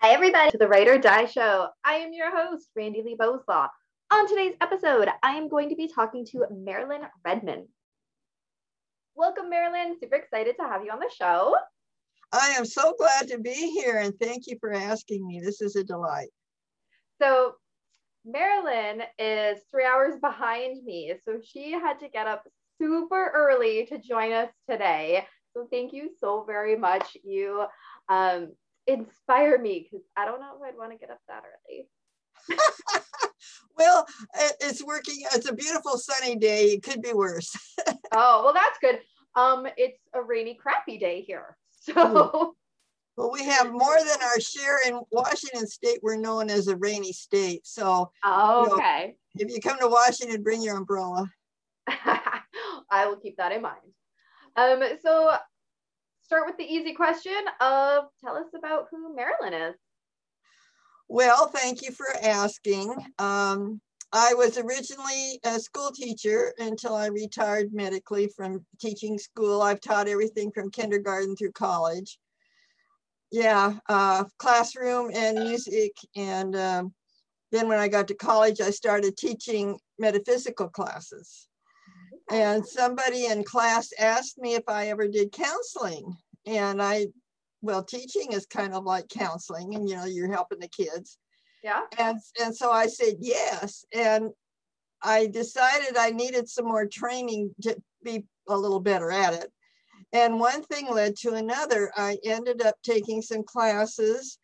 Hi, everybody, to the Write or Die Show. I am your host, Randy Lee Boslaw. On today's episode, I am going to be talking to Marilyn Redman. Welcome, Marilyn. Super excited to have you on the show. I am so glad to be here and thank you for asking me. This is a delight. So, Marilyn is three hours behind me. So, she had to get up super early to join us today. So, thank you so very much. You um, inspire me because I don't know if I'd want to get up that early. well, it's working. It's a beautiful sunny day. It could be worse. oh, well, that's good. Um, it's a rainy, crappy day here. So well, we have more than our share in Washington State. We're known as a rainy state. So oh, okay. You know, if you come to Washington, bring your umbrella. I will keep that in mind. Um, so start with the easy question of tell us about who Marilyn is. Well, thank you for asking. Um, I was originally a school teacher until I retired medically from teaching school. I've taught everything from kindergarten through college. Yeah, uh, classroom and music. And um, then when I got to college, I started teaching metaphysical classes. And somebody in class asked me if I ever did counseling. And I, well, teaching is kind of like counseling, and you know, you're helping the kids. Yeah. And and so I said yes. And I decided I needed some more training to be a little better at it. And one thing led to another. I ended up taking some classes,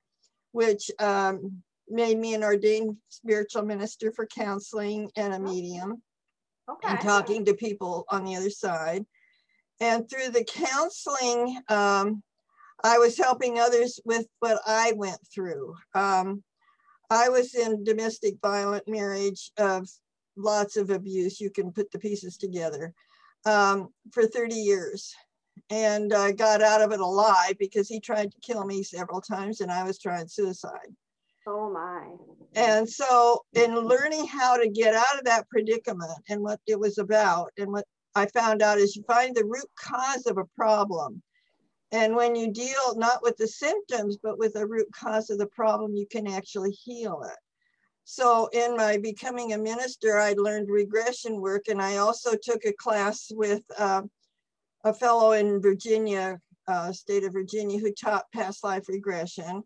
which um, made me an ordained spiritual minister for counseling and a medium okay. and talking to people on the other side. And through the counseling, um, I was helping others with what I went through. Um, I was in domestic violent marriage of lots of abuse. You can put the pieces together um, for 30 years. And I got out of it alive because he tried to kill me several times and I was trying suicide. Oh my. And so, in learning how to get out of that predicament and what it was about, and what I found out is you find the root cause of a problem. And when you deal not with the symptoms, but with the root cause of the problem, you can actually heal it. So, in my becoming a minister, I learned regression work, and I also took a class with uh, a fellow in Virginia, uh, state of Virginia, who taught past life regression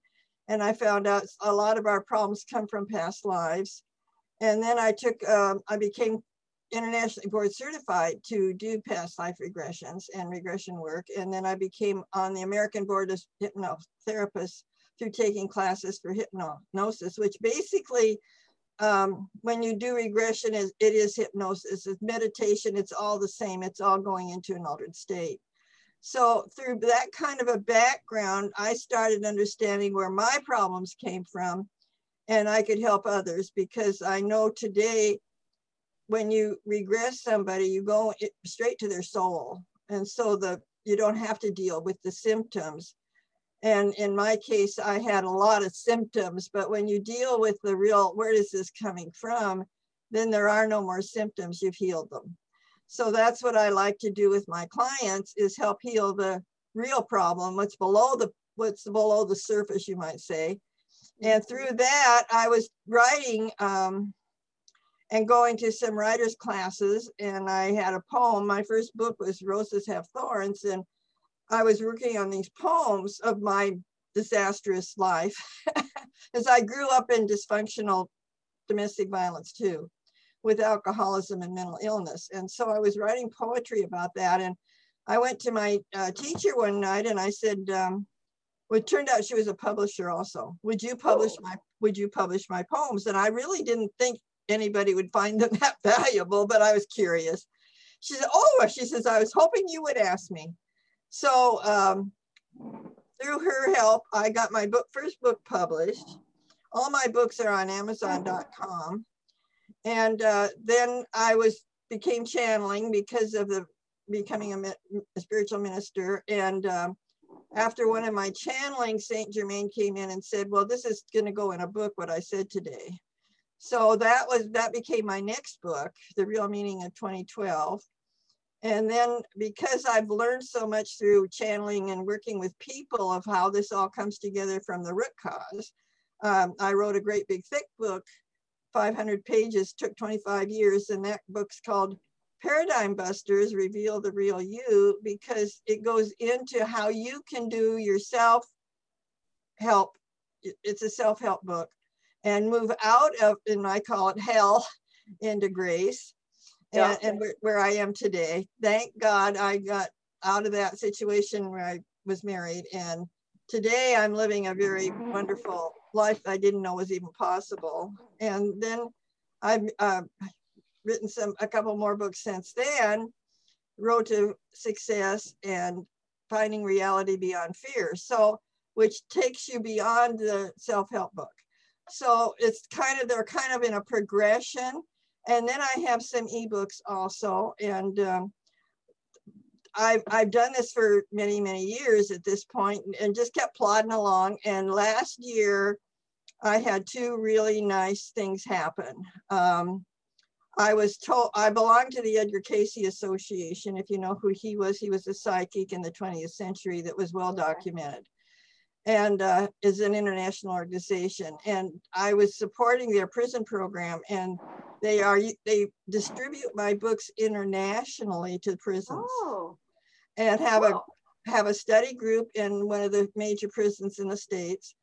and I found out a lot of our problems come from past lives. And then I took, um, I became internationally board certified to do past life regressions and regression work. And then I became on the American Board of Hypnotherapists through taking classes for hypnosis, which basically, um, when you do regression, it is hypnosis, it's meditation, it's all the same, it's all going into an altered state. So through that kind of a background, I started understanding where my problems came from and I could help others because I know today when you regress somebody, you go straight to their soul. And so the you don't have to deal with the symptoms. And in my case, I had a lot of symptoms, but when you deal with the real, where is this coming from? Then there are no more symptoms, you've healed them. So that's what I like to do with my clients is help heal the real problem, what's below the what's below the surface, you might say. And through that, I was writing um, and going to some writers' classes, and I had a poem. My first book was Roses Have Thorns, and I was working on these poems of my disastrous life as I grew up in dysfunctional domestic violence too with alcoholism and mental illness. And so I was writing poetry about that. And I went to my uh, teacher one night and I said, um, well, it turned out she was a publisher also. Would you publish oh. my Would you publish my poems? And I really didn't think anybody would find them that valuable, but I was curious. She said, "Oh," she says, "I was hoping you would ask me." So um, through her help, I got my book first book published. All my books are on Amazon.com. And uh, then I was became channeling because of the becoming a, a spiritual minister. And um, after one of my channeling, Saint Germain came in and said, "Well, this is going to go in a book. What I said today." So that was that became my next book, The Real Meaning of 2012. And then because I've learned so much through channeling and working with people of how this all comes together from the root cause, um, I wrote a great big thick book, 500 pages, took 25 years. And that book's called Paradigm Busters, Reveal the Real You, because it goes into how you can do your self help. It's a self help book and move out of, and I call it hell, into grace yeah. and, and where, where I am today. Thank God I got out of that situation where I was married. And today I'm living a very wonderful life I didn't know was even possible. And then I've uh, written some a couple more books since then, Road to Success and Finding Reality Beyond Fear. So, which takes you beyond the self-help book. So it's kind of, they're kind of in a progression and then I have some ebooks also. And um, I've, I've done this for many, many years at this point and just kept plodding along. And last year, I had two really nice things happen. Um, I was told I belong to the Edgar Cayce Association. If you know who he was, he was a psychic in the 20th century that was well documented and uh, is an international organization. And I was supporting their prison program, and they are they distribute my books internationally to prisons, oh. And have a have a study group in one of the major prisons in the states.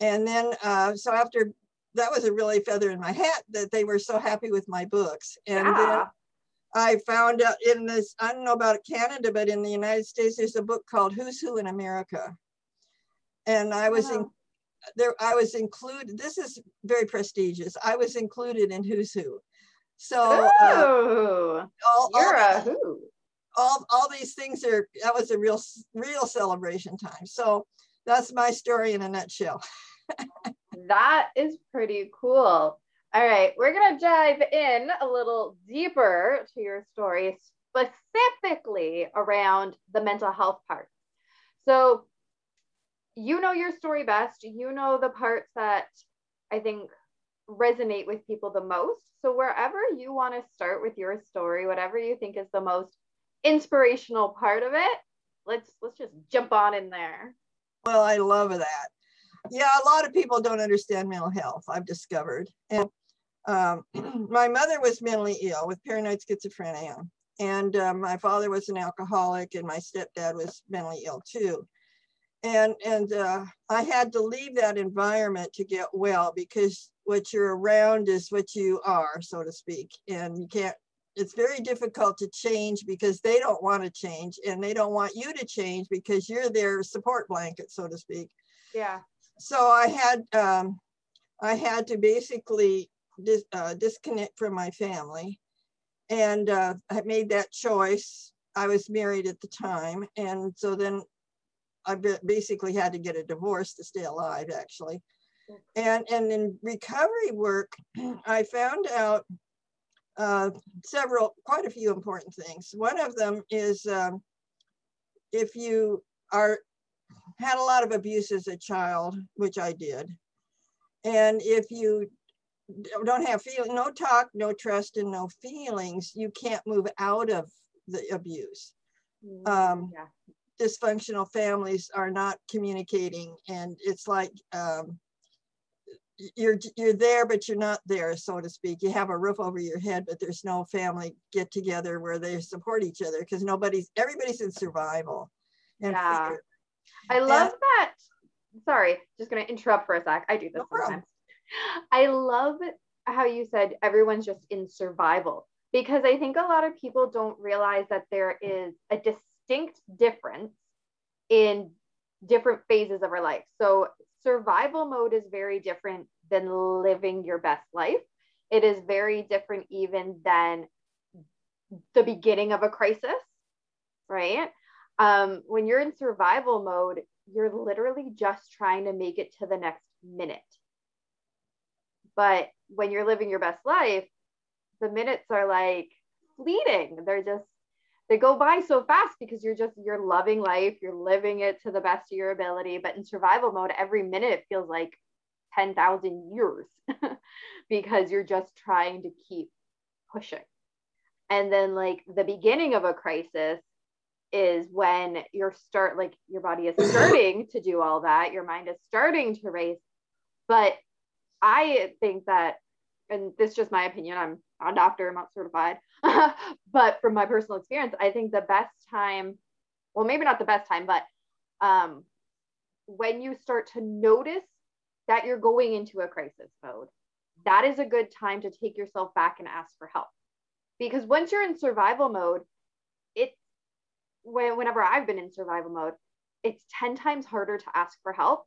And then, uh, so after that was a really feather in my hat that they were so happy with my books. And yeah. then I found out in this, I don't know about Canada, but in the United States, there's a book called Who's Who in America and I was in there. I was included. This is very prestigious. I was included in Who's Who. So uh, all, you're all, a who. All, all these things are that was a real real celebration time. So that's my story in a nutshell. that is pretty cool. All right, we're gonna dive in a little deeper to your story, specifically around the mental health part. So you know your story best. You know the parts that I think resonate with people the most. So wherever you want to start with your story, whatever you think is the most inspirational part of it, let's let's just jump on in there. Well, I love that. Yeah, a lot of people don't understand mental health. I've discovered, and um, my mother was mentally ill with paranoid schizophrenia, and um, my father was an alcoholic, and my stepdad was mentally ill too and and uh, I had to leave that environment to get well because what you're around is what you are, so to speak, and you can't. It's very difficult to change because they don't want to change, and they don't want you to change because you're their support blanket, so to speak. Yeah. So I had um, I had to basically dis, uh, disconnect from my family, and uh, I made that choice. I was married at the time, and so then I basically had to get a divorce to stay alive, actually. And, and in recovery work, I found out uh, several, quite a few important things. One of them is um, if you are had a lot of abuse as a child, which I did, and if you don't have feeling, no talk, no trust, and no feelings, you can't move out of the abuse. Mm, um, yeah dysfunctional families are not communicating and it's like um, you're you're there but you're not there so to speak. You have a roof over your head but there's no family get together where they support each other because nobody's everybody's in survival. Yeah. fear. i love and, that sorry just going to interrupt for a sec. I do this no sometimes. I love how you said everyone's just in survival because i think a lot of people don't realize that there is a distinct difference in different phases of our life. So, survival mode is very different than living your best life. It is very different even than the beginning of a crisis, right? Um, when you're in survival mode, you're literally just trying to make it to the next minute. But when you're living your best life, the minutes are like fleeting. They're just they go by so fast because you're just you're loving life you're living it to the best of your ability but in survival mode every minute it feels like 10,000 years because you're just trying to keep pushing And then like the beginning of a crisis is when you're start like your body is starting to do all that, your mind is starting to race. But I think that, and this is just my opinion, I'm not a doctor, I'm not certified, but from my personal experience, I think the best time, well, maybe not the best time, but um, when you start to notice that you're going into a crisis mode, that is a good time to take yourself back and ask for help. Because once you're in survival mode, it's whenever I've been in survival mode, it's 10 times harder to ask for help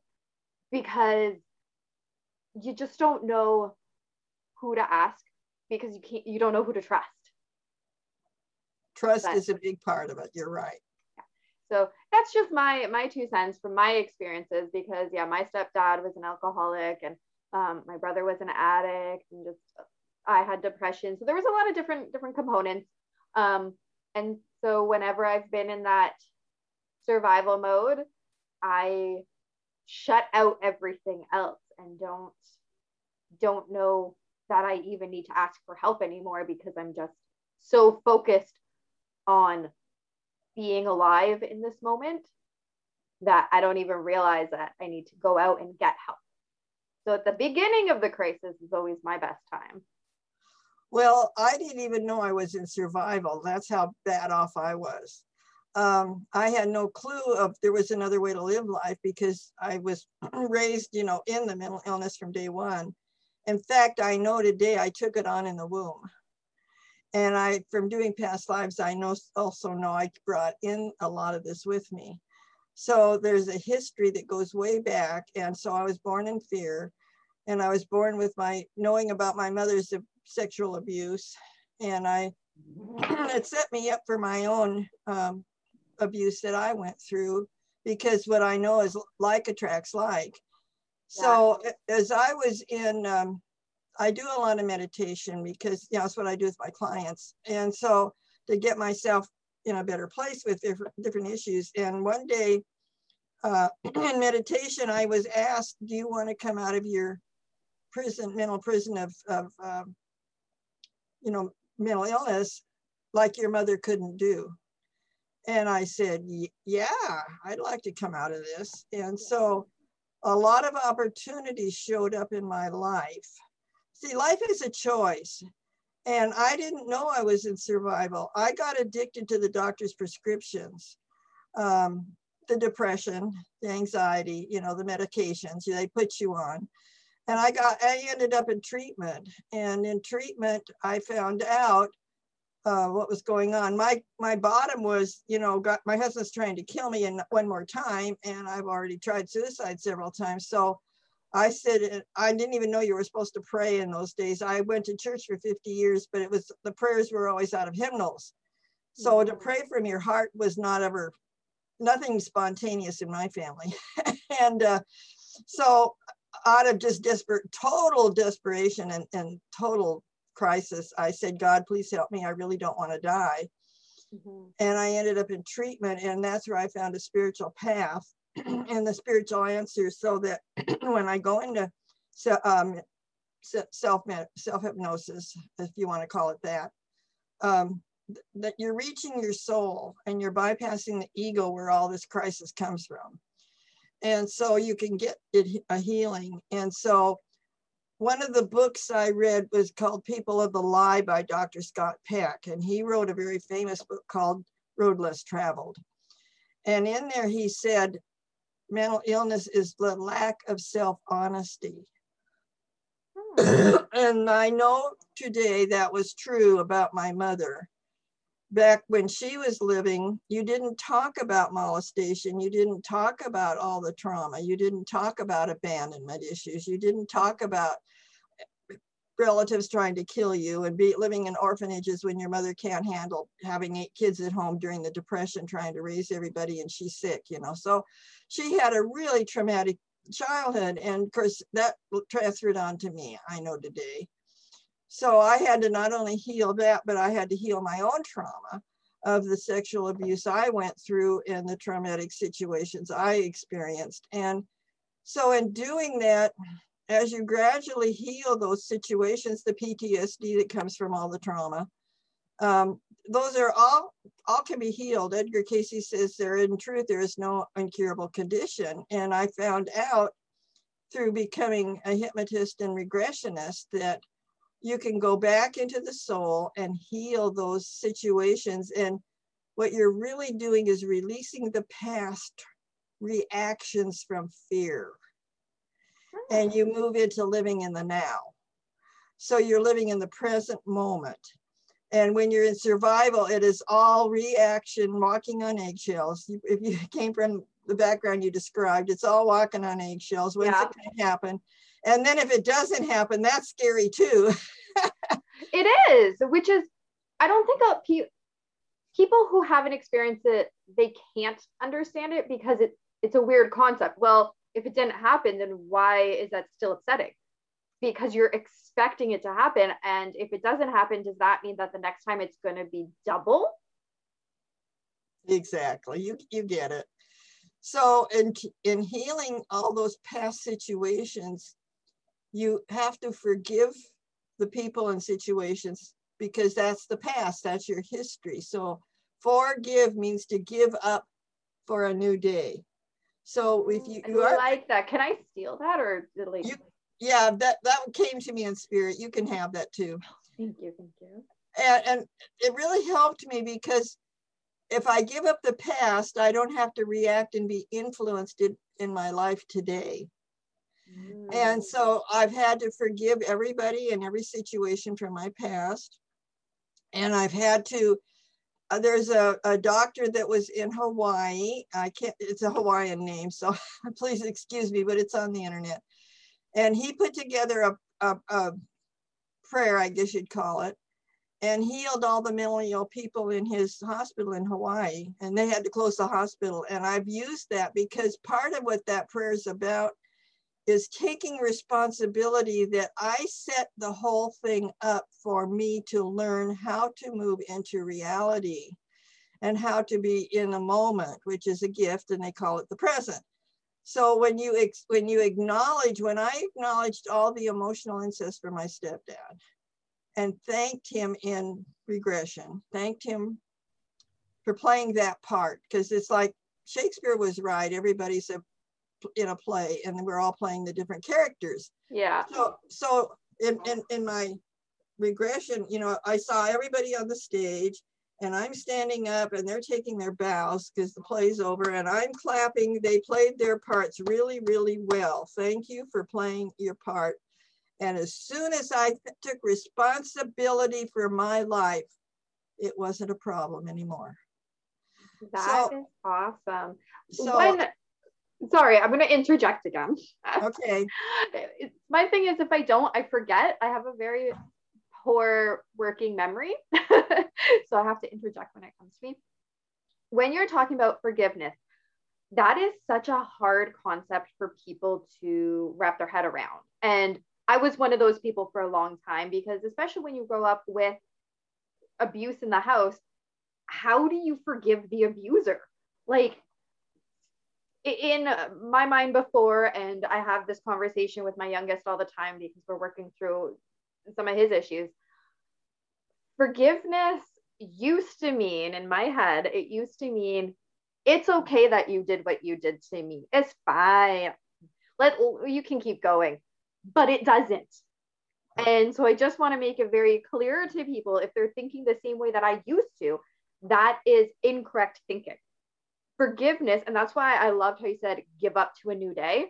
because you just don't know who to ask because you can't you don't know who to trust. Trust is a big part of it. You're right. Yeah. So that's just my my two cents from my experiences because yeah, my stepdad was an alcoholic and um, my brother was an addict and just I had depression. So there was a lot of different different components. Um, and so whenever I've been in that survival mode, I shut out everything else and don't don't know that I even need to ask for help anymore because I'm just so focused on being alive in this moment that I don't even realize that I need to go out and get help. So at the beginning of the crisis is always my best time. Well, I didn't even know I was in survival. That's how bad off I was. Um, I had no clue of there was another way to live life because I was raised, you know, in the mental illness from day one. In fact, I know today I took it on in the womb. And I, from doing past lives, I know also know I brought in a lot of this with me. So there's a history that goes way back. And so I was born in fear. And I was born with my knowing about my mother's sexual abuse. And I, it set me up for my own um, abuse that I went through because what I know is like attracts like. So as I was in, um, I do a lot of meditation because you know, that's what I do with my clients. And so to get myself in a better place with different, different issues. And one day uh, in meditation, I was asked, do you want to come out of your prison, mental prison of, of um, you know, mental illness like your mother couldn't do? And I said, yeah, I'd like to come out of this. And so a lot of opportunities showed up in my life. See, life is a choice. And I didn't know I was in survival. I got addicted to the doctor's prescriptions, um, the depression, the anxiety, you know, the medications they put you on. And I got, I ended up in treatment. And in treatment, I found out uh, what was going on. My my bottom was, you know, got my husband's trying to kill me and one more time, and I've already tried suicide several times. So I said, I didn't even know you were supposed to pray in those days. I went to church for 50 years, but it was the prayers were always out of hymnals. So mm-hmm. to pray from your heart was not ever nothing spontaneous in my family. and uh, so out of just desperate, total desperation and, and total crisis, I said, God, please help me. I really don't want to die. Mm-hmm. And I ended up in treatment, and that's where I found a spiritual path and the spiritual answers so that when I go into um, self self hypnosis, if you want to call it that, um, that you're reaching your soul and you're bypassing the ego where all this crisis comes from. And so you can get it, a healing. And so one of the books I read was called People of the Lie by Dr. Scott Peck. And he wrote a very famous book called Road Less Traveled. And in there he said, mental illness is the lack of self-honesty. Hmm. and I know today that was true about my mother back when she was living, you didn't talk about molestation. You didn't talk about all the trauma. You didn't talk about abandonment issues. You didn't talk about relatives trying to kill you and be living in orphanages when your mother can't handle having eight kids at home during the depression trying to raise everybody and she's sick you know so she had a really traumatic childhood and of course that transferred on to me i know today so I had to not only heal that, but I had to heal my own trauma of the sexual abuse I went through and the traumatic situations I experienced. And so in doing that, as you gradually heal those situations, the PTSD that comes from all the trauma, Um, those are all all can be healed. Edgar Cayce says there in truth there is no incurable condition. And I found out through becoming a hypnotist and regressionist that you can go back into the soul and heal those situations. And what you're really doing is releasing the past reactions from fear. And you hmm. move into living in the now. So you're living in the present moment. And when you're in survival, it is all reaction, walking on eggshells. If you came from the background you described, it's all walking on eggshells. When's yeah. it going to happen? And then if it doesn't happen, that's scary too. it is, which is, I don't think pe- people who haven't experienced it, they can't understand it because it, it's a weird concept. Well, if it didn't happen, then why is that still upsetting? Because you're expecting it to happen. And if it doesn't happen, does that mean that the next time it's going to be double? Exactly. You, you get it. So in, in healing all those past situations, you have to forgive the people and situations because that's the past, that's your history. So forgive means to give up for a new day. So if you, you are, like that, can I steal that or delete? You, yeah, that that came to me in spirit. You can have that too. Oh, thank you, thank you. And, and it really helped me because if I give up the past, I don't have to react and be influenced in, in my life today. Mm. And so I've had to forgive everybody and every situation from my past. And I've had to, uh, there's a, a doctor that was in Hawaii. I can't, it's a Hawaiian name, so please excuse me, but it's on the internet. And he put together a, a, a prayer, I guess you'd call it, and healed all the mentally ill people in his hospital in Hawaii. And they had to close the hospital. And I've used that because part of what that prayer is about is taking responsibility that I set the whole thing up for me to learn how to move into reality and how to be in a moment, which is a gift, and they call it the present. So when you when you acknowledge, when I acknowledged all the emotional incest for my stepdad, and thanked him in regression, thanked him for playing that part, because it's like Shakespeare was right. Everybody's a in a play and we're all playing the different characters. Yeah. So so in, in, in my regression, you know, I saw everybody on the stage and I'm standing up and they're taking their bows because the play's over and I'm clapping. They played their parts really, really well. Thank you for playing your part. And as soon as I took responsibility for my life, it wasn't a problem anymore. That so, is awesome. So when sorry, I'm going to interject again. Okay. My thing is, if I don't, I forget. I have a very poor working memory. so I have to interject when it comes to me. When you're talking about forgiveness, that is such a hard concept for people to wrap their head around. And I was one of those people for a long time because, especially when you grow up with abuse in the house, how do you forgive the abuser? Like, in uh, my mind before, and I have this conversation with my youngest all the time because we're working through some of his issues. Forgiveness used to mean, in my head, it used to mean it's okay that you did what you did to me. It's fine. Let you can keep going, but it doesn't. And so I just want to make it very clear to people if they're thinking the same way that I used to, that is incorrect thinking forgiveness. And that's why i loved how you said give up to a new day.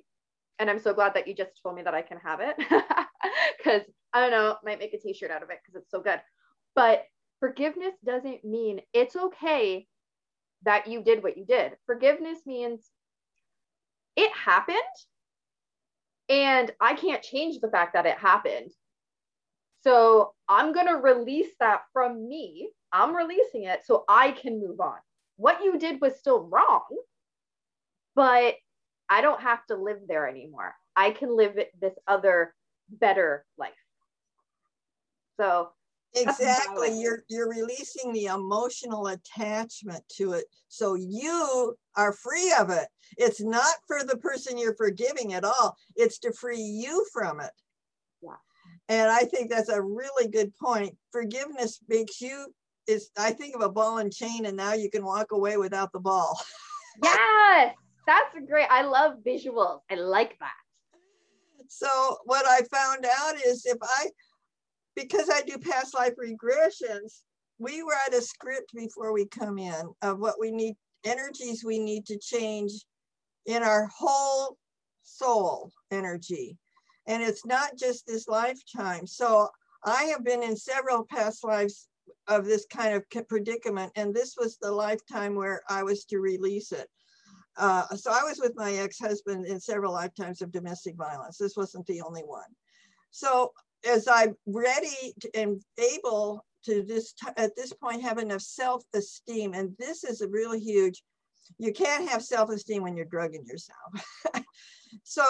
And i'm so glad that you just told me that i can have it. Because i don't know might make a t-shirt out of it because it's so good. But forgiveness doesn't mean it's okay that you did what you did. Forgiveness means it happened and i can't change the fact that it happened. So i'm going to release that from me. I'm releasing it so i can move on what you did was still wrong, but I don't have to live there anymore. I can live this other better life. So exactly. you're you're releasing the emotional attachment to it. So you are free of it. It's not for the person you're forgiving at all. It's to free you from it. Yeah. And i think that's a really good point. Forgiveness makes you it's I think of a ball and chain, and now you can walk away without the ball. yes, that's great. I love visuals. I like that. So what I found out is if I, because I do past life regressions, we write a script before we come in of what we need, energies we need to change in our whole soul energy. And it's not just this lifetime. So I have been in several past lives of this kind of predicament. And this was the lifetime where I was to release it. Uh, so I was with my ex-husband in several lifetimes of domestic violence. This wasn't the only one. So as I'm ready to, and able to this at this point have enough self-esteem, and this is a really huge. You can't have self-esteem when you're drugging yourself. so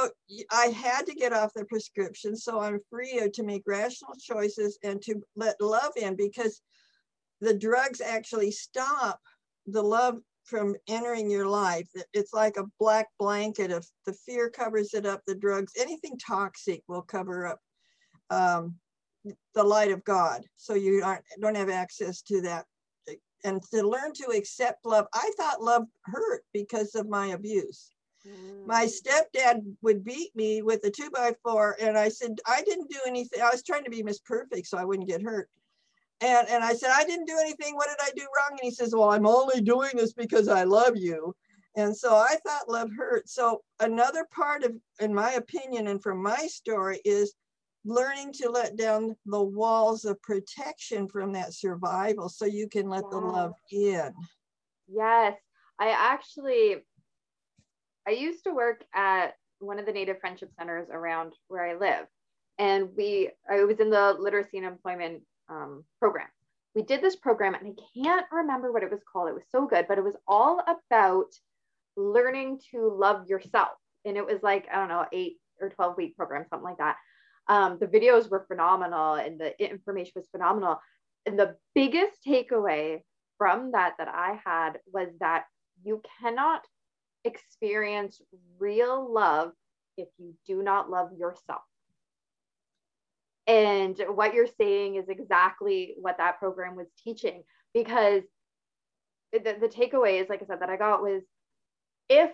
I had to get off the prescription, so I'm free to make rational choices and to let love in because the drugs actually stop the love from entering your life. It's like a black blanket of the fear covers it up, the drugs, anything toxic will cover up um, the light of God. So you aren't, don't have access to that. And to learn to accept love, I thought love hurt because of my abuse. Mm. My stepdad would beat me with a two by four, and I said, I didn't do anything. I was trying to be Miss Perfect so I wouldn't get hurt. And, and I said, I didn't do anything. What did I do wrong? And he says, Well, I'm only doing this because I love you. And so I thought love hurt. So another part of, in my opinion, and from my story, is learning to let down the walls of protection from that survival so you can let the love in. Yes. I actually I used to work at one of the Native Friendship Centers around where I live. And we I was in the literacy and employment um, program. We did this program, and I can't remember what it was called. It was so good, but it was all about learning to love yourself. And it was like, I don't know, eight or 12 week program, something like that. Um, the videos were phenomenal and the information was phenomenal. And the biggest takeaway from that that I had was that you cannot experience real love if you do not love yourself. And what you're saying is exactly what that program was teaching because the, the takeaway is, like I said, that I got was if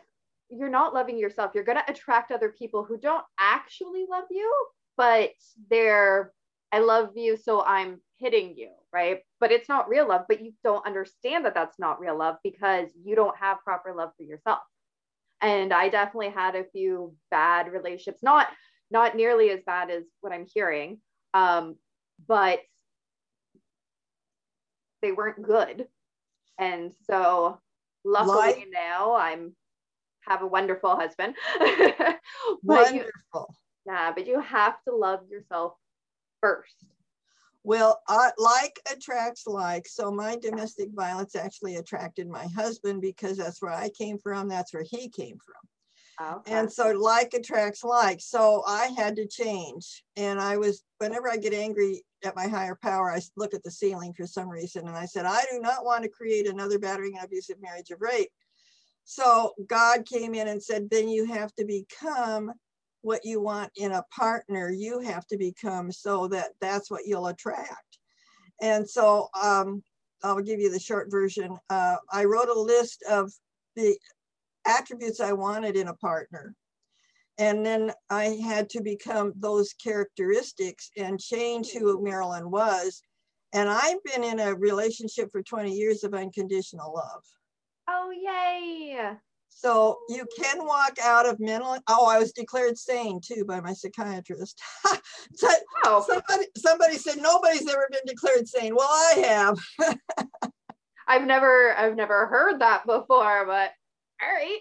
you're not loving yourself, you're going to attract other people who don't actually love you, but they're, I love you, so I'm hitting you, right? But it's not real love, but you don't understand that that's not real love because you don't have proper love for yourself. And I definitely had a few bad relationships, not not nearly as bad as what I'm hearing, um, but they weren't good. And so, luckily now I'm have a wonderful husband. wonderful. You, yeah, but you have to love yourself first. Well, uh, like attracts like. So my domestic violence actually attracted my husband because that's where I came from. That's where he came from. Okay. And so like attracts like. So I had to change. And I was, whenever I get angry at my higher power, I look at the ceiling for some reason. And I said, I do not want to create another battering and abusive marriage of rape. So God came in and said, then you have to become what you want in a partner. You have to become so that that's what you'll attract. And so um, I'll give you the short version. Uh, I wrote a list of the attributes I wanted in a partner. And then I had to become those characteristics and change who Marilyn was. And I've been in a relationship for 20 years of unconditional love. Oh, yay. So you can walk out of mental. Oh, I was declared sane too by my psychiatrist. so, oh. Somebody, somebody said nobody's ever been declared sane. Well, I have. I've never, I've never heard that before, but all right.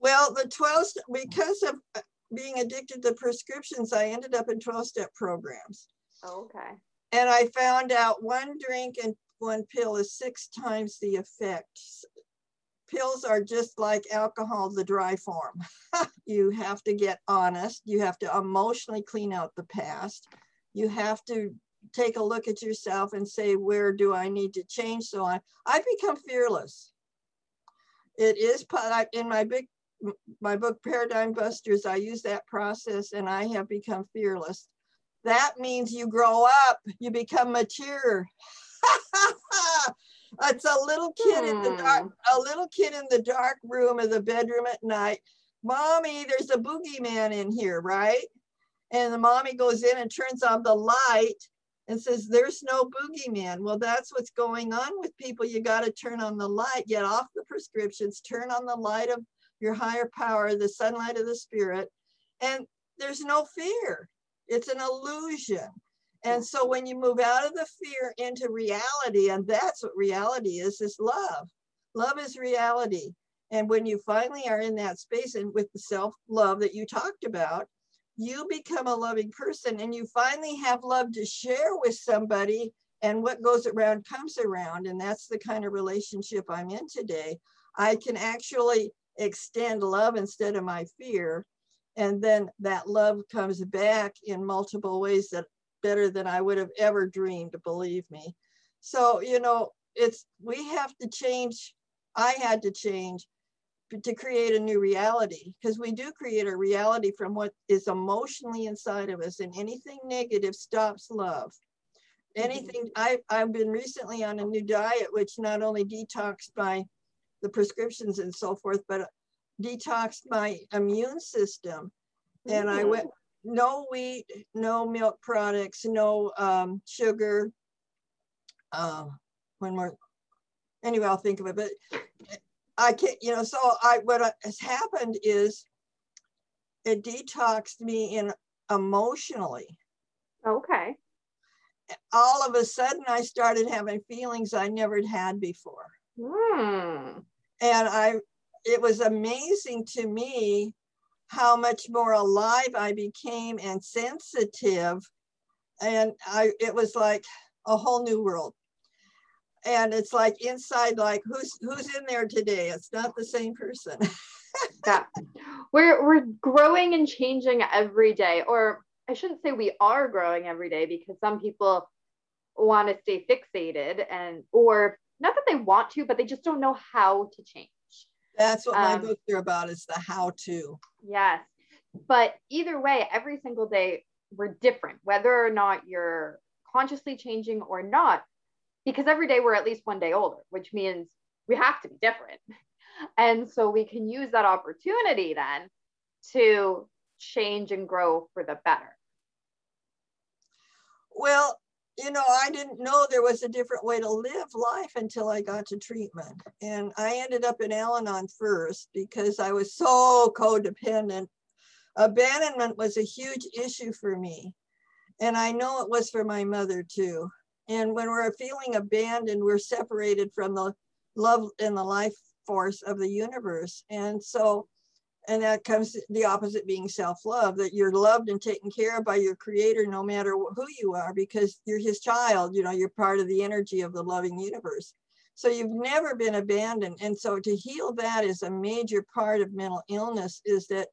well, the 12, because of uh, being addicted to prescriptions, I ended up in 12 step programs. Oh, okay. And I found out one drink and one pill is six times the effect. Pills are just like alcohol, the dry form. you have to get honest. You have to emotionally clean out the past. You have to take a look at yourself and say, where do I need to change? So I, I become fearless it is in my big my book paradigm busters i use that process and i have become fearless that means you grow up you become mature it's a little kid in the dark, Hmm. a little kid in the dark room of the bedroom at night. Mommy, there's a boogeyman in here, right? And the mommy goes in and turns on the light and says, There's no boogeyman. Well, that's what's going on with people. You got to turn on the light, get off the prescriptions, turn on the light of your higher power, the sunlight of the spirit. And there's no fear, it's an illusion. And so when you move out of the fear into reality, and that's what reality is, is love. Love is reality. And when you finally are in that space and with the self love that you talked about, you become a loving person and you finally have love to share with somebody. And what goes around comes around. And that's the kind of relationship I'm in today. I can actually extend love instead of my fear. And then that love comes back in multiple ways that better than I would have ever dreamed, believe me. So, you know, it's we have to change. I had to change to create a new reality because we do create a reality from what is emotionally inside of us, and anything negative stops love. Anything I, I've been recently on a new diet, which not only detoxed my the prescriptions and so forth, but detoxed my immune system. And I went no wheat, no milk products, no um, sugar. Uh, when we're anyway, I'll think of it. But I can't, you know. So I what has happened is it detoxed me in emotionally. Okay. All of a sudden, I started having feelings I never had before, Hmm. and I. It was amazing to me how much more alive I became and sensitive. And I it was like a whole new world. And it's like inside, like who's who's in there today? It's not the same person. Yeah. We're we're growing and changing every day. Or I shouldn't say we are growing every day because some people want to stay fixated and or not that they want to, but they just don't know how to change. That's what my Um, books are about, is the how to. Yes. But either way, every single day we're different, whether or not you're consciously changing or not, because every day we're at least one day older, which means we have to be different. And so we can use that opportunity then to change and grow for the better. Well, you know, I didn't know there was a different way to live life until I got to treatment. And I ended up in Al Anon first because I was so codependent. Abandonment was a huge issue for me. And I know it was for my mother too. And when we're feeling abandoned, we're separated from the love and the life force of the universe. And so, and that comes the opposite being self-love that you're loved and taken care of by your creator no matter who you are because you're his child you know you're part of the energy of the loving universe so you've never been abandoned and so to heal that is a major part of mental illness is that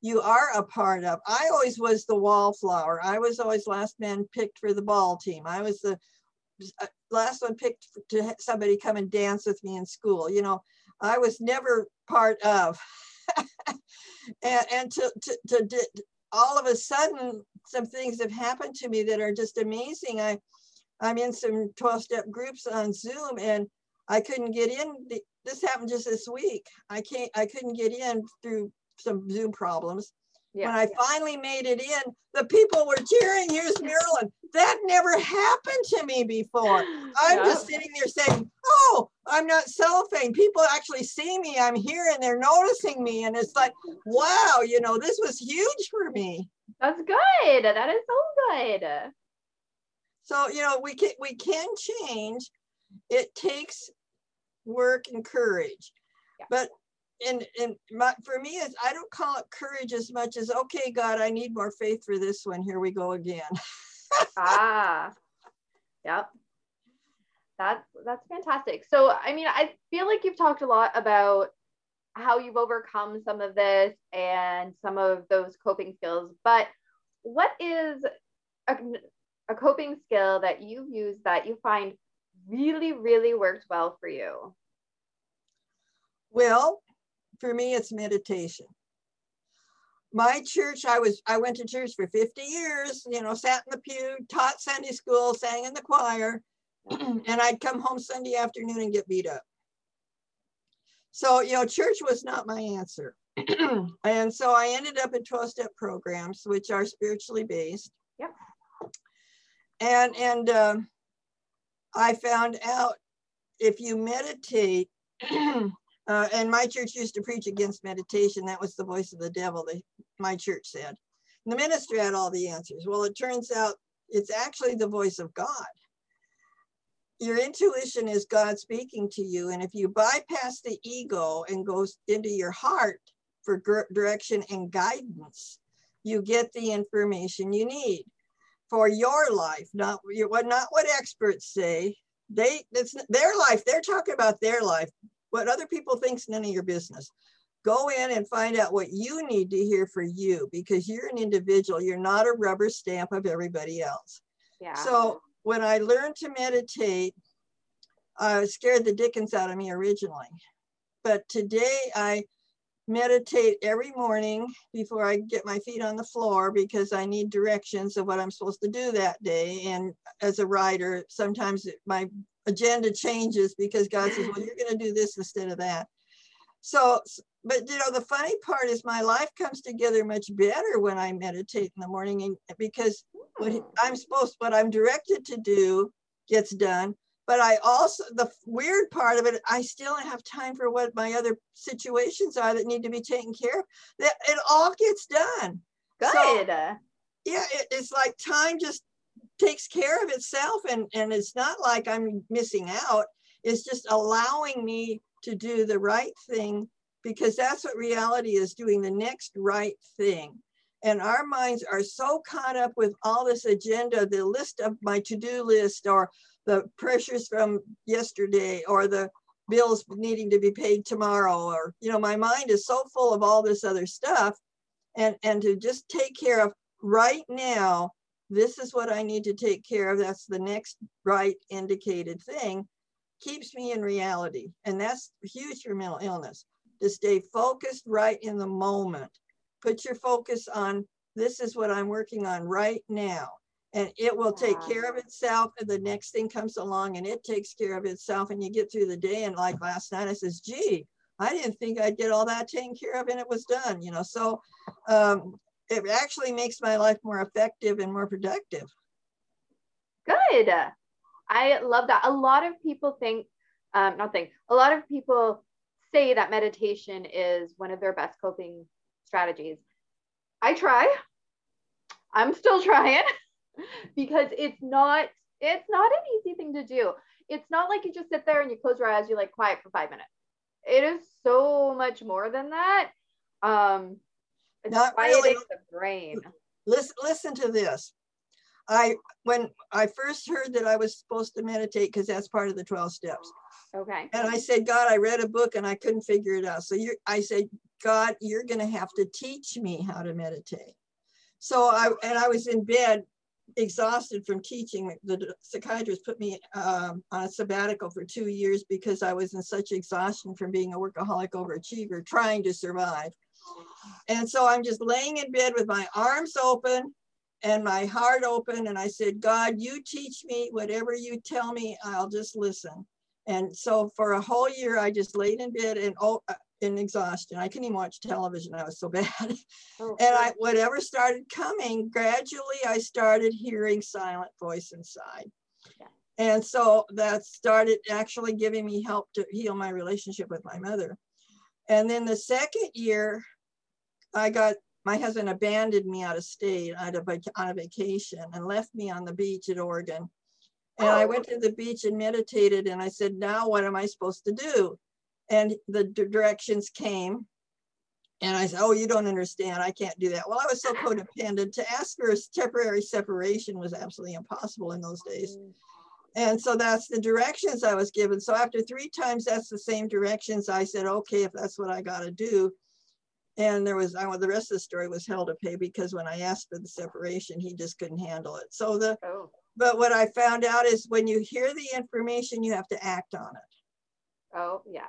you are a part of. I always was the wallflower. I was always last man picked for the ball team. I was the uh, last one picked to somebody come and dance with me in school you know. I was never part of. And, and to, to, to, di- all of a sudden some things have happened to me that are just amazing. I i'm in some 12 step groups on zoom and i couldn't get in. This happened just this week. I can't i couldn't get in through some zoom problems when Yeah. i finally made it in the people were cheering here's marilyn that never happened to me before I'm Yeah. just sitting there saying, "Oh, I'm not cellophane." People actually see me. I'm here, and they're noticing me, and it's like, "Wow, you know, this was huge for me." That's good. That is so good. So, you know, we can we can change. It takes work and courage, Yeah. but in in my, for me, is I don't call it courage as much as, "Okay, God, I need more faith for this one. Here we go again." ah yep that's that's fantastic so i mean i feel like you've talked a lot about how you've overcome some of this and some of those coping skills but what is a, a coping skill that you've used that you find really really worked well for you Well, for me, it's meditation. My church, I was, I went to church for 50 years, you know, sat in the pew, taught Sunday school, sang in the choir. and I'd come home Sunday afternoon and get beat up. So, you know, church was not my answer. and so I ended up in 12 step programs, which are spiritually based. Yep. And, and um, I found out if you meditate, uh, and my church used to preach against meditation. That was the voice of the devil, they, my church said. And the minister had all the answers. Well, it turns out it's actually the voice of God your intuition is God speaking to you. And if you bypass the ego and goes into your heart for direction and guidance, you get the information you need for your life, not what not what experts say. They it's their life. They're talking about their life. What other people think's none of your business. Go in and find out what you need to hear for you because you're an individual. You're not a rubber stamp of everybody else. Yeah. So when I learned to meditate, uh, scared the dickens out of me originally. But today I meditate every morning before I get my feet on the floor because I need directions of what I'm supposed to do that day. And as a writer, sometimes my agenda changes because God says, well, you're going to do this instead of that. So, but you know, the funny part is my life comes together much better when I meditate in the morning and because what. I'm supposed, what I'm directed to do gets done. But I also, the weird part of it, I still have time for what my other situations are that need to be taken care of. That it all gets done. Good. So, yeah, it, it's like time just takes care of itself and, and it's not like I'm missing out. It's just allowing me to do the right thing because that's what reality is doing the next right thing. And our minds are so caught up with all this agenda, the list of my to do list, or the pressures from yesterday, or the bills needing to be paid tomorrow, or, you know, my mind is so full of all this other stuff. And, and to just take care of right now, this is what I need to take care of. That's the next right indicated thing keeps me in reality. And that's huge for mental illness to stay focused right in the moment. Put your focus on this is what I'm working on right now. And it will take care of itself. And the next thing comes along and it takes care of itself. And you get through the day. And like last night, I says, gee, I didn't think I'd get all that taken care of and it was done, you know. So um, it actually makes my life more effective and more productive. Good. I love that. A lot of people think, um, not think, a lot of people say that meditation is one of their best coping strategies. I try. I'm still trying because it's not it's not an easy thing to do. It's not like you just sit there and you close your eyes, you like quiet for five minutes. It is so much more than that. Um, it's not really. the brain. Listen, listen to this. I when I first heard that I was supposed to meditate because that's part of the 12 steps. Okay. And I said, God, I read a book and I couldn't figure it out. So you I said, God, you're going to have to teach me how to meditate. So I and I was in bed exhausted from teaching. The psychiatrist put me um, on a sabbatical for two years because I was in such exhaustion from being a workaholic overachiever trying to survive. And so I'm just laying in bed with my arms open and my heart open and I said, God, you teach me whatever you tell me, I'll just listen. And so for a whole year, I just laid in bed and oh, uh, in exhaustion. I couldn't even watch television. I was so bad. Oh, and I, whatever started coming, gradually I started hearing silent voice inside. Yeah. And so that started actually giving me help to heal my relationship with my mother. And then the second year, I got my husband abandoned me out of state on a, on a vacation and left me on the beach at Oregon. And I oh. went to the beach and meditated and I said, now what am I supposed to do? And the directions came and I said, oh, you don't understand. I can't do that. Well, I was so codependent to ask for a temporary separation was absolutely impossible in those days. Oh. And so that's the directions I was given. So after three times, that's the same directions. I said, okay, if that's what I got to do, and there was, I well, the rest of the story was hell to pay because when I asked for the separation, he just couldn't handle it. So the, oh. but what I found out is when you hear the information, you have to act on it. Oh, yeah.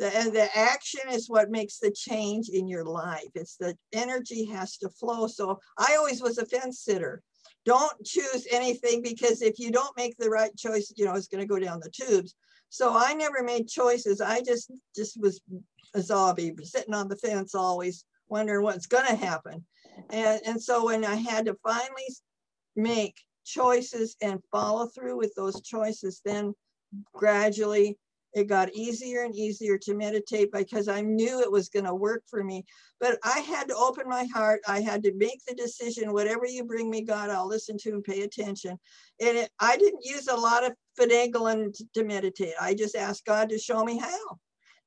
The, and the action is what makes the change in your life. It's the energy has to flow. So I always was a fence sitter. Don't choose anything because if you don't make the right choice, you know, it's going to go down the tubes. So I never made choices. I just just was a zombie sitting on the fence always wondering what's going to happen. And, and so when I had to finally make choices and follow through with those choices, then gradually it got easier and easier to meditate because I knew it was going to work for me. But I had to open my heart. I had to make the decision whatever you bring me, God, I'll listen to and pay attention. And it, I didn't use a lot of finagling to, meditate. I just asked God to show me how.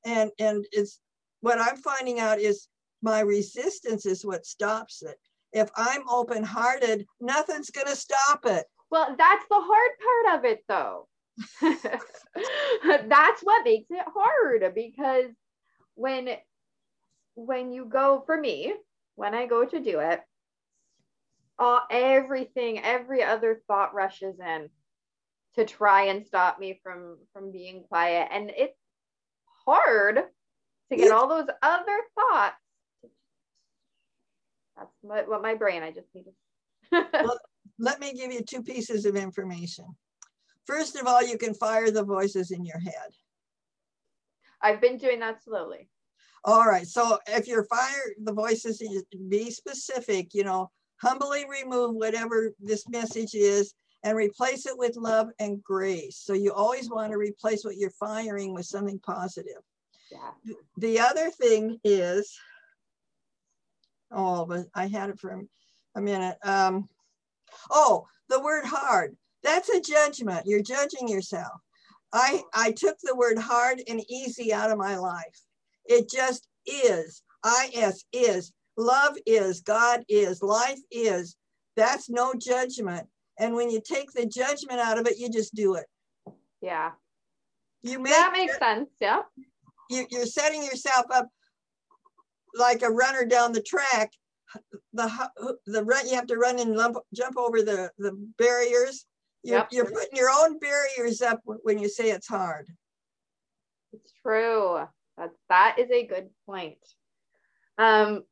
And, and it's what I'm finding out is my resistance is what stops it. If I'm open hearted, nothing's going to stop it. Well, that's the hard part of it, though that's what makes it hard because when when you go for me when i go to do it all everything every other thought rushes in to try and stop me from from being quiet. And it's hard to get all those other thoughts. That's what, what my brain i just need to well, let me give you two pieces of information First of all, you can fire the voices in your head. I've been doing that slowly. All right. So if you're fire the voices, be specific, you know, humbly remove whatever this message is and replace it with love and grace. So you always want to replace what you're firing with something positive. Yeah. The other thing is, oh, but I had it for a minute. Um, oh, the word hard. That's a judgment. You're judging yourself. I, I took the word hard and easy out of my life. It just is. IS is. Love is. God is. Life is. That's no judgment. And when you take the judgment out of it, you just do it. Yeah. You make that makes sense. Yeah. You, you're setting yourself up like a runner down the track. The the run you have to run and lump, jump over the the barriers you're, you're putting your own barriers up when you say it's hard. It's true. That's that is a good point. Um,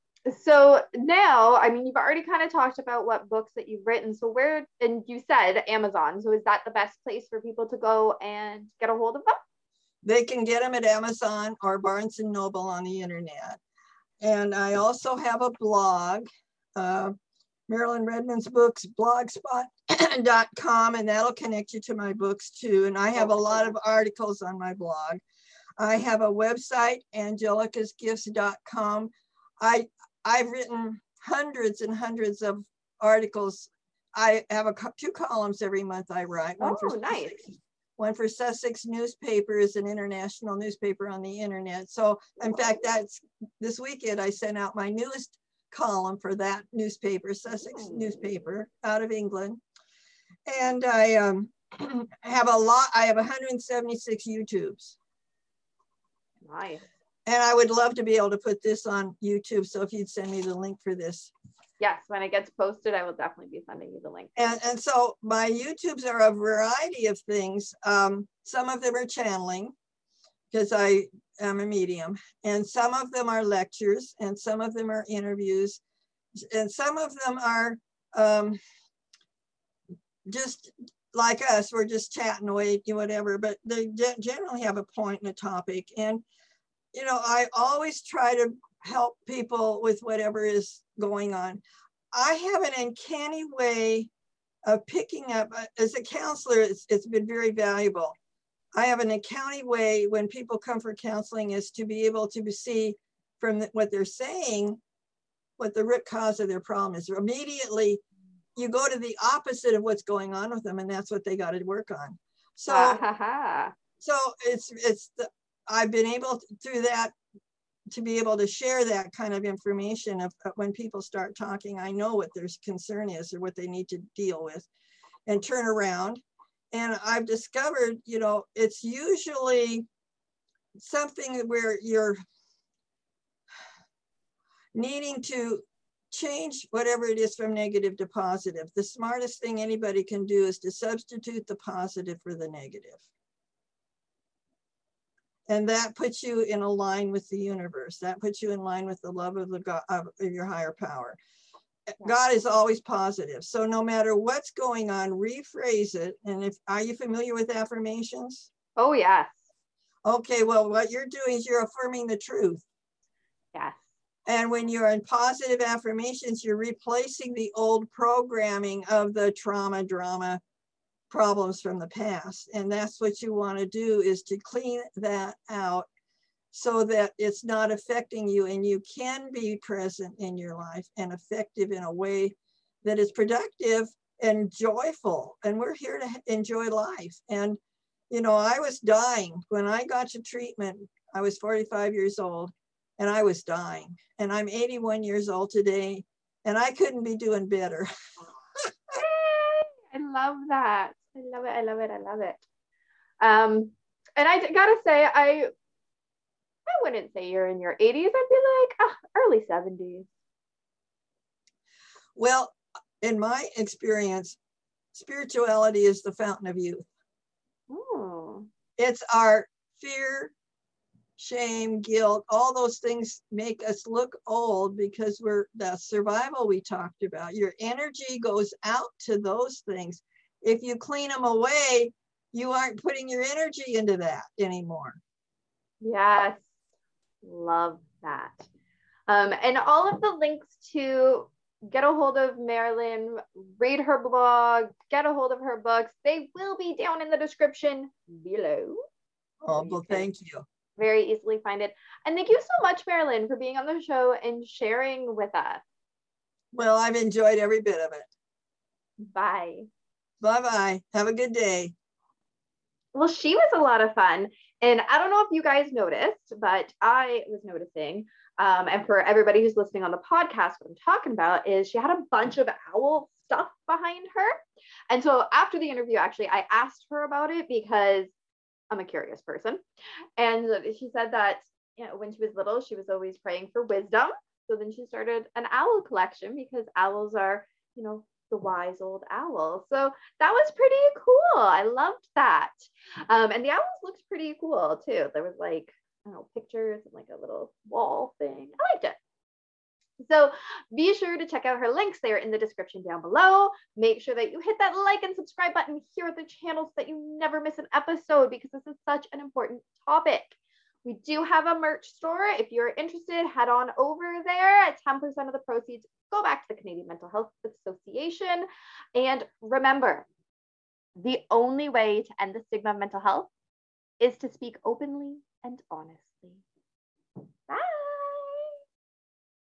so now, I mean, you've already kind of talked about what books that you've written. So where, and you said Amazon. So is that the best place for people to go and get a hold of them? They can get them at Amazon or Barnes and Noble on the internet. And I also have a blog, uh, Marilyn Redmond's books, blogspot.com, and that'll connect you to my books too. And I have a lot of articles on my blog. I have a website, angelicasgifts.com. I, I've written hundreds and hundreds of articles. I have a two columns every month I write. One oh, for nice. Sussex, one for Sussex newspaper is an international newspaper on the internet. So in fact, that's this weekend I sent out my newest column for that newspaper, Sussex oh. newspaper out of England. And I um, have a lot, I have 176 YouTubes. Nice. And I would love to be able to put this on YouTube. So if you'd send me the link for this. Yes, when it gets posted, I will definitely be sending you the link. And, and so my YouTubes are a variety of things. Um, some of them are channeling because I am a medium. And some of them are lectures, and some of them are interviews, and some of them are um, just like us, we're just chatting away, whatever, but they generally have a point and a topic. And, you know, I always try to help people with whatever is going on. I have an uncanny way of picking up, uh, as a counselor, it's, it's been very valuable I have an uncanny way when people come for counseling is to be able to see from what they're saying what the root cause of their problem is. Immediately, you go to the opposite of what's going on with them, and that's what they got to work on. So, so it's it's the, I've been able to, through that to be able to share that kind of information of, of when people start talking. I know what their concern is or what they need to deal with, and turn around and I've discovered, you know, it's usually something where you're needing to change whatever it is from negative to positive. The smartest thing anybody can do is to substitute the positive for the negative. And that puts you in a line with the universe. That puts you in line with the love of the God, of your higher power. God is always positive. So no matter what's going on, rephrase it. And if are you familiar with affirmations? Oh yes. Okay, well, what you're doing is you're affirming the truth. Yes. And when you're in positive affirmations, you're replacing the old programming of the trauma, drama, problems from the past. And that's what you want to do is to clean that out so that it's not affecting you and you can be present in your life and effective in a way that is productive and joyful. And we're here to enjoy life. And, you know, I was dying when I got to treatment. I was 45 years old and I was dying. And I'm 81 years old today and I couldn't be doing better. I love that. I love it. I love it. I love it. Um, and I gotta say, I I wouldn't say you're in your 80s. I'd be like oh, early 70s. Well, in my experience, spirituality is the fountain of youth. Oh. It's our fear, shame, guilt, all those things make us look old because we're the survival we talked about. Your energy goes out to those things. If you clean them away, you aren't putting your energy into that anymore. Yes. Love that. Um, and all of the links to get a hold of Marilyn, read her blog, get a hold of her books, they will be down in the description below. Oh, well, thank you. Very easily find it. And thank you so much, Marilyn, for being on the show and sharing with us. Well, I've enjoyed every bit of it. Bye. Bye bye. Have a good day. Well, she was a lot of fun. And I don't know if you guys noticed, but I was noticing. Um, and for everybody who's listening on the podcast, what I'm talking about is she had a bunch of owl stuff behind her. And so after the interview, actually, I asked her about it because I'm a curious person. And she said that you know, when she was little, she was always praying for wisdom. So then she started an owl collection because owls are, you know, the wise old owl. So that was pretty cool. I loved that. Um, and the owls looked pretty cool too. There was like, I don't know, pictures and like a little wall thing. I liked it. So be sure to check out her links. They are in the description down below. Make sure that you hit that like and subscribe button here at the channel so that you never miss an episode because this is such an important topic. We do have a merch store. If you're interested, head on over there. At 10% of the proceeds go back to the Canadian Mental Health Association. And remember, the only way to end the stigma of mental health is to speak openly and honestly. Bye.